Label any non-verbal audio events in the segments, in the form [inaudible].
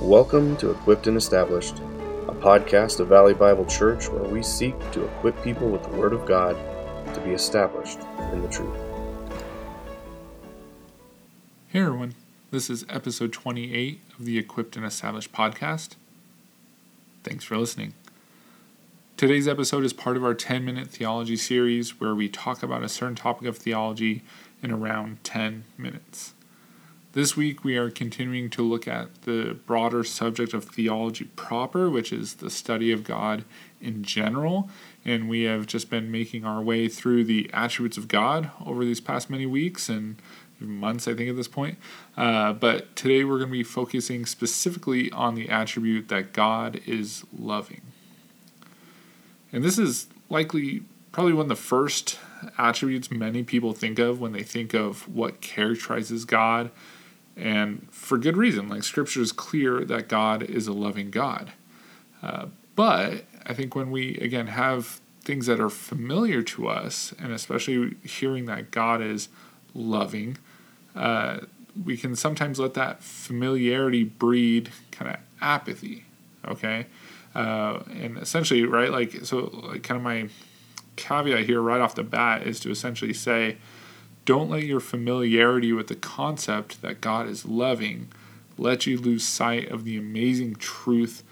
Welcome to Equipped and Established, a podcast of Valley Bible Church where we seek to equip people with the Word of God to be established in the truth. Hey everyone, this is episode 28 of the Equipped and Established podcast. Thanks for listening. Today's episode is part of our 10 minute theology series where we talk about a certain topic of theology in around 10 minutes. This week, we are continuing to look at the broader subject of theology proper, which is the study of God in general. And we have just been making our way through the attributes of God over these past many weeks and months, I think, at this point. Uh, but today, we're going to be focusing specifically on the attribute that God is loving. And this is likely probably one of the first attributes many people think of when they think of what characterizes God and for good reason. Like Scripture is clear that God is a loving God. Uh, but I think when we, again, have things that are familiar to us, and especially hearing that God is loving, uh, we can sometimes let that familiarity breed kind of apathy. Okay. Uh, and essentially, right, like, so, like, kind of my caveat here right off the bat is to essentially say, don't let your familiarity with the concept that God is loving let you lose sight of the amazing truth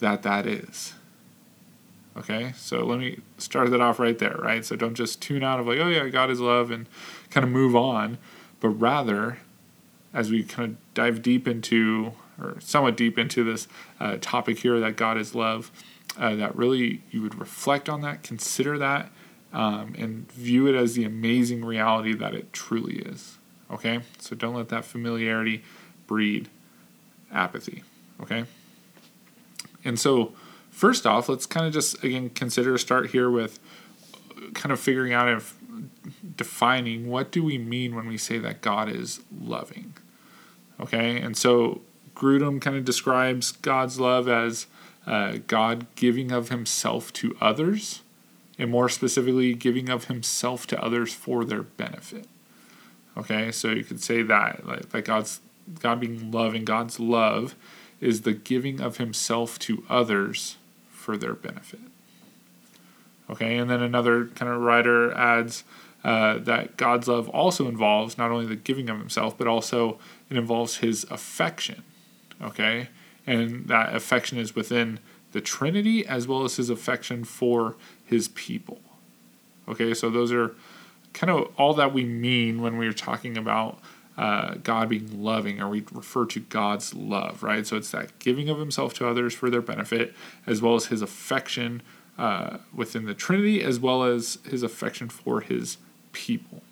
that that is. Okay, so let me start that off right there, right? So don't just tune out of like, oh yeah, God is love and kind of move on, but rather, as we kind of dive deep into, or somewhat deep into this uh, topic here that God is love, uh, that really you would reflect on that, consider that, um, and view it as the amazing reality that it truly is. Okay? So don't let that familiarity breed apathy. Okay? And so, first off, let's kind of just, again, consider start here with kind of figuring out if defining what do we mean when we say that God is loving. Okay? And so, Grudem kind of describes God's love as uh, God giving of himself to others and more specifically, giving of himself to others for their benefit. Okay, so you could say that, like, like God's God being love and God's love is the giving of himself to others for their benefit. Okay, and then another kind of writer adds uh, that God's love also involves not only the giving of himself, but also it involves his affection. Okay, and that affection is within the Trinity as well as his affection for his people. Okay, so those are kind of all that we mean when we're talking about uh, God being loving, or we refer to God's love, right? So it's that giving of himself to others for their benefit, as well as his affection uh, within the Trinity, as well as his affection for his people.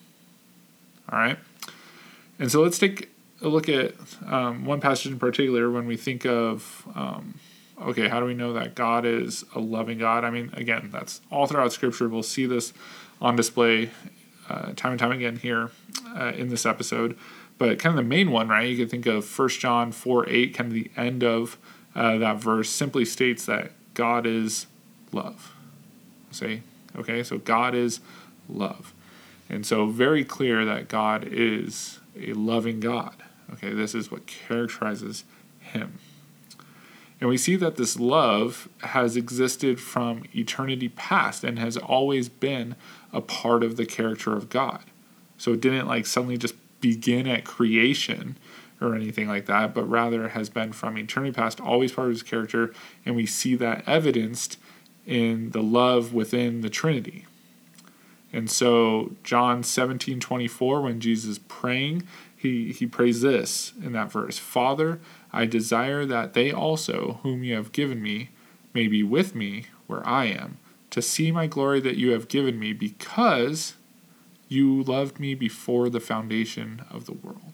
All right? And so let's take a look at um, one passage in particular when we think of. Um, okay, how do we know that God is a loving God? I mean, again, that's all throughout Scripture. We'll see this on display uh, time and time again here uh, in this episode. But kind of the main one, right? You can think of 1 John 4 8, kind of the end of uh, that verse simply states that God is love. Say, okay, so God is love. And so, very clear that God is a loving God. Okay, this is what characterizes him. And we see that this love has existed from eternity past and has always been a part of the character of God. So it didn't like suddenly just begin at creation or anything like that, but rather has been from eternity past, always part of his character. And we see that evidenced in the love within the Trinity. And so John 17 24, when Jesus is praying, he, he prays this in that verse Father, I desire that they also, whom you have given me, may be with me where I am, to see my glory that you have given me, because you loved me before the foundation of the world.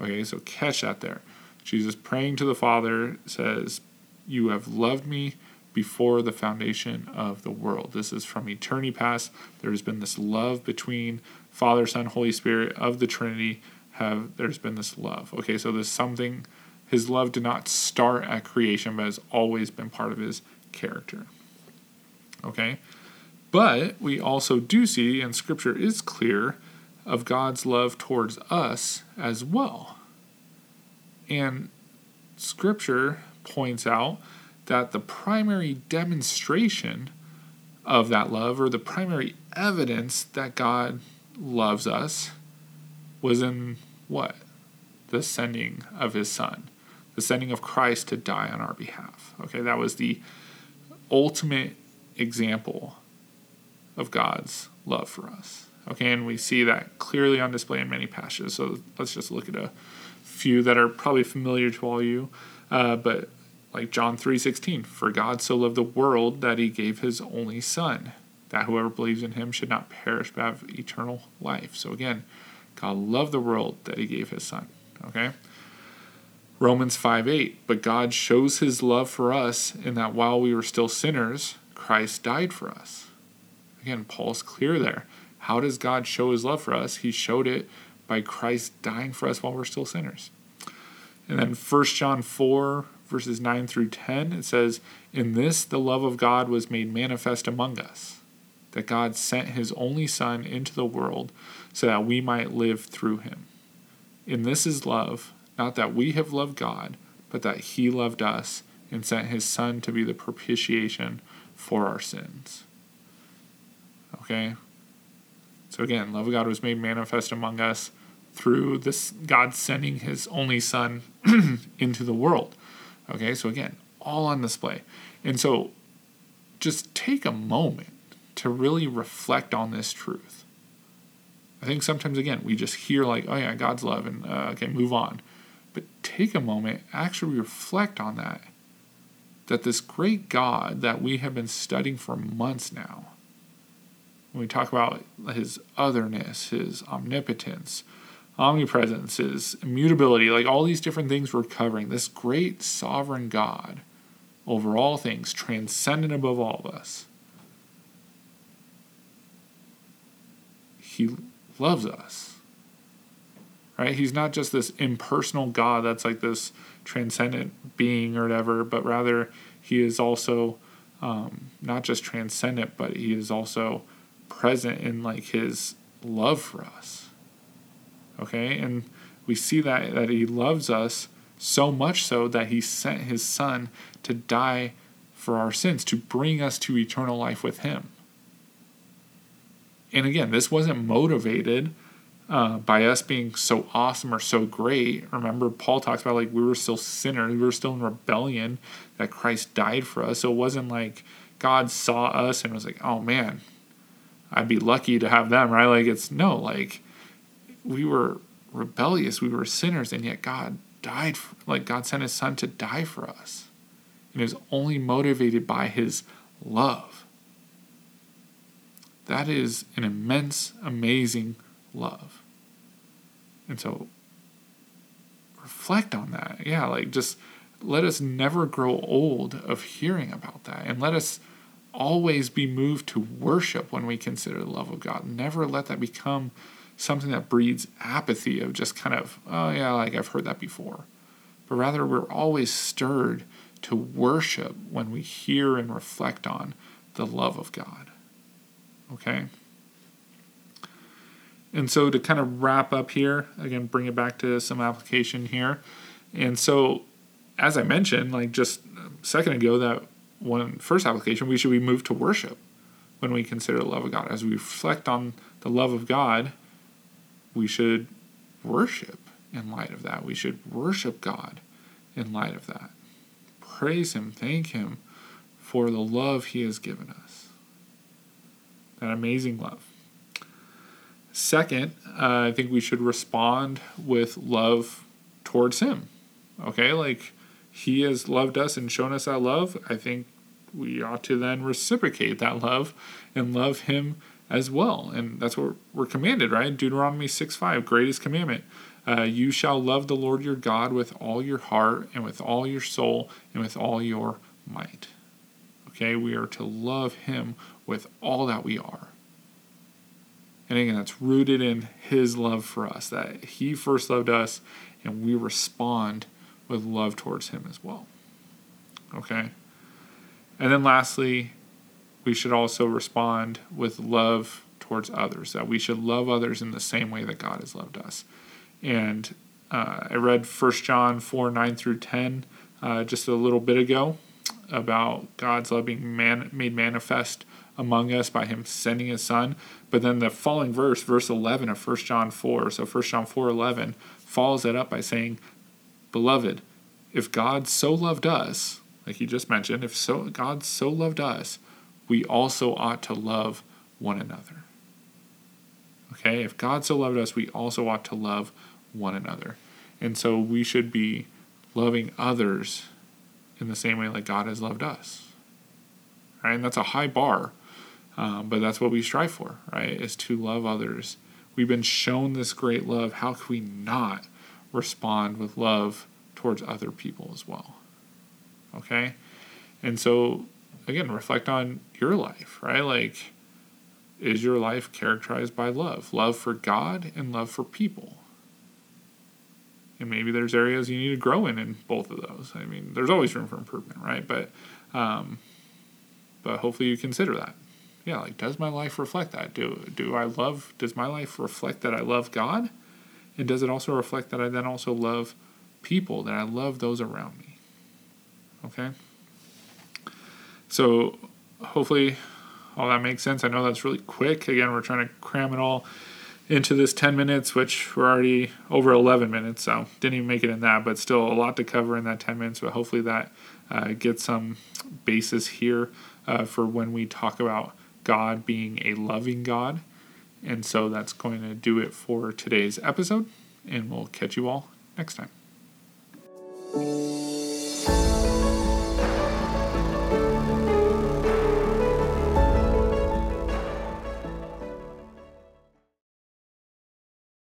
Okay, so catch that there. Jesus praying to the Father says, You have loved me before the foundation of the world. This is from eternity past. There has been this love between Father, Son, Holy Spirit of the Trinity. Have there's been this love. Okay, so there's something his love did not start at creation, but has always been part of his character. Okay? But we also do see, and scripture is clear, of God's love towards us as well. And Scripture points out that the primary demonstration of that love, or the primary evidence that God loves us, was in what? The sending of his Son, the sending of Christ to die on our behalf. Okay, that was the ultimate example of God's love for us. Okay, and we see that clearly on display in many passages. So let's just look at a few that are probably familiar to all you. Uh, but like John 3:16, for God so loved the world that he gave his only son, that whoever believes in him should not perish but have eternal life. So again, God loved the world that he gave his son. Okay? Romans 5 8, but God shows his love for us in that while we were still sinners, Christ died for us. Again, Paul's clear there. How does God show his love for us? He showed it by Christ dying for us while we're still sinners. And then 1 John 4, verses 9 through 10, it says, In this the love of God was made manifest among us, that God sent his only Son into the world so that we might live through him. In this is love, not that we have loved God, but that he loved us and sent his Son to be the propitiation for our sins. Okay? So again, love of God was made manifest among us through this God sending his only son [clears throat] into the world. Okay, so again, all on display. And so just take a moment to really reflect on this truth. I think sometimes, again, we just hear, like, oh yeah, God's love, and uh, okay, move on. Take a moment, actually reflect on that. That this great God that we have been studying for months now, when we talk about his otherness, his omnipotence, omnipresence, his immutability, like all these different things we're covering, this great sovereign God over all things, transcendent above all of us. He loves us. Right? He's not just this impersonal God that's like this transcendent being or whatever, but rather he is also um, not just transcendent, but he is also present in like his love for us. Okay? And we see that that he loves us so much so that he sent his son to die for our sins to bring us to eternal life with him. And again, this wasn't motivated uh, by us being so awesome or so great. Remember, Paul talks about like we were still sinners, we were still in rebellion, that Christ died for us. So it wasn't like God saw us and was like, oh man, I'd be lucky to have them, right? Like it's no, like we were rebellious, we were sinners, and yet God died, for, like God sent His Son to die for us, and was only motivated by His love. That is an immense, amazing love, and so reflect on that. Yeah, like just let us never grow old of hearing about that, and let us always be moved to worship when we consider the love of God. Never let that become something that breeds apathy of just kind of, oh yeah, like I've heard that before. But rather, we're always stirred to worship when we hear and reflect on the love of God. Okay? And so, to kind of wrap up here, again, bring it back to some application here. And so, as I mentioned, like just a second ago, that one first application, we should be moved to worship when we consider the love of God. As we reflect on the love of God, we should worship in light of that. We should worship God in light of that. Praise Him, thank Him for the love He has given us. That amazing love. Second, uh, I think we should respond with love towards Him. Okay, like he has loved us and shown us that love, I think we ought to then reciprocate that love and love him as well. And that's what we're commanded, right? Deuteronomy 6 5, greatest commandment. Uh, you shall love the Lord your God with all your heart and with all your soul and with all your might. Okay, we are to love him with all that we are. And again, that's rooted in his love for us, that he first loved us and we respond with love towards Him as well. Okay? And then lastly, we should also respond with love towards others, that we should love others in the same way that God has loved us. And uh, I read 1 John 4 9 through 10 uh, just a little bit ago about God's love being man, made manifest among us by him sending his son. But then the following verse, verse 11 of 1 John 4, so 1 John 4 11, follows that up by saying, Beloved, if God so loved us, like you just mentioned, if so God so loved us, we also ought to love one another. Okay, if God so loved us, we also ought to love one another. And so we should be loving others in the same way like God has loved us. Right? And that's a high bar, um, but that's what we strive for, right? Is to love others. We've been shown this great love. How can we not respond with love towards other people as well? Okay? And so, again, reflect on your life, right? Like, is your life characterized by love? Love for God and love for people. And maybe there's areas you need to grow in in both of those. I mean, there's always room for improvement, right? But, um, but hopefully you consider that. Yeah, like does my life reflect that? Do do I love? Does my life reflect that I love God? And does it also reflect that I then also love people? That I love those around me? Okay. So hopefully all that makes sense. I know that's really quick. Again, we're trying to cram it all into this 10 minutes, which we're already over 11 minutes, so didn't even make it in that, but still a lot to cover in that 10 minutes. But hopefully that uh, gets some basis here uh, for when we talk about God being a loving God. And so that's going to do it for today's episode, and we'll catch you all next time.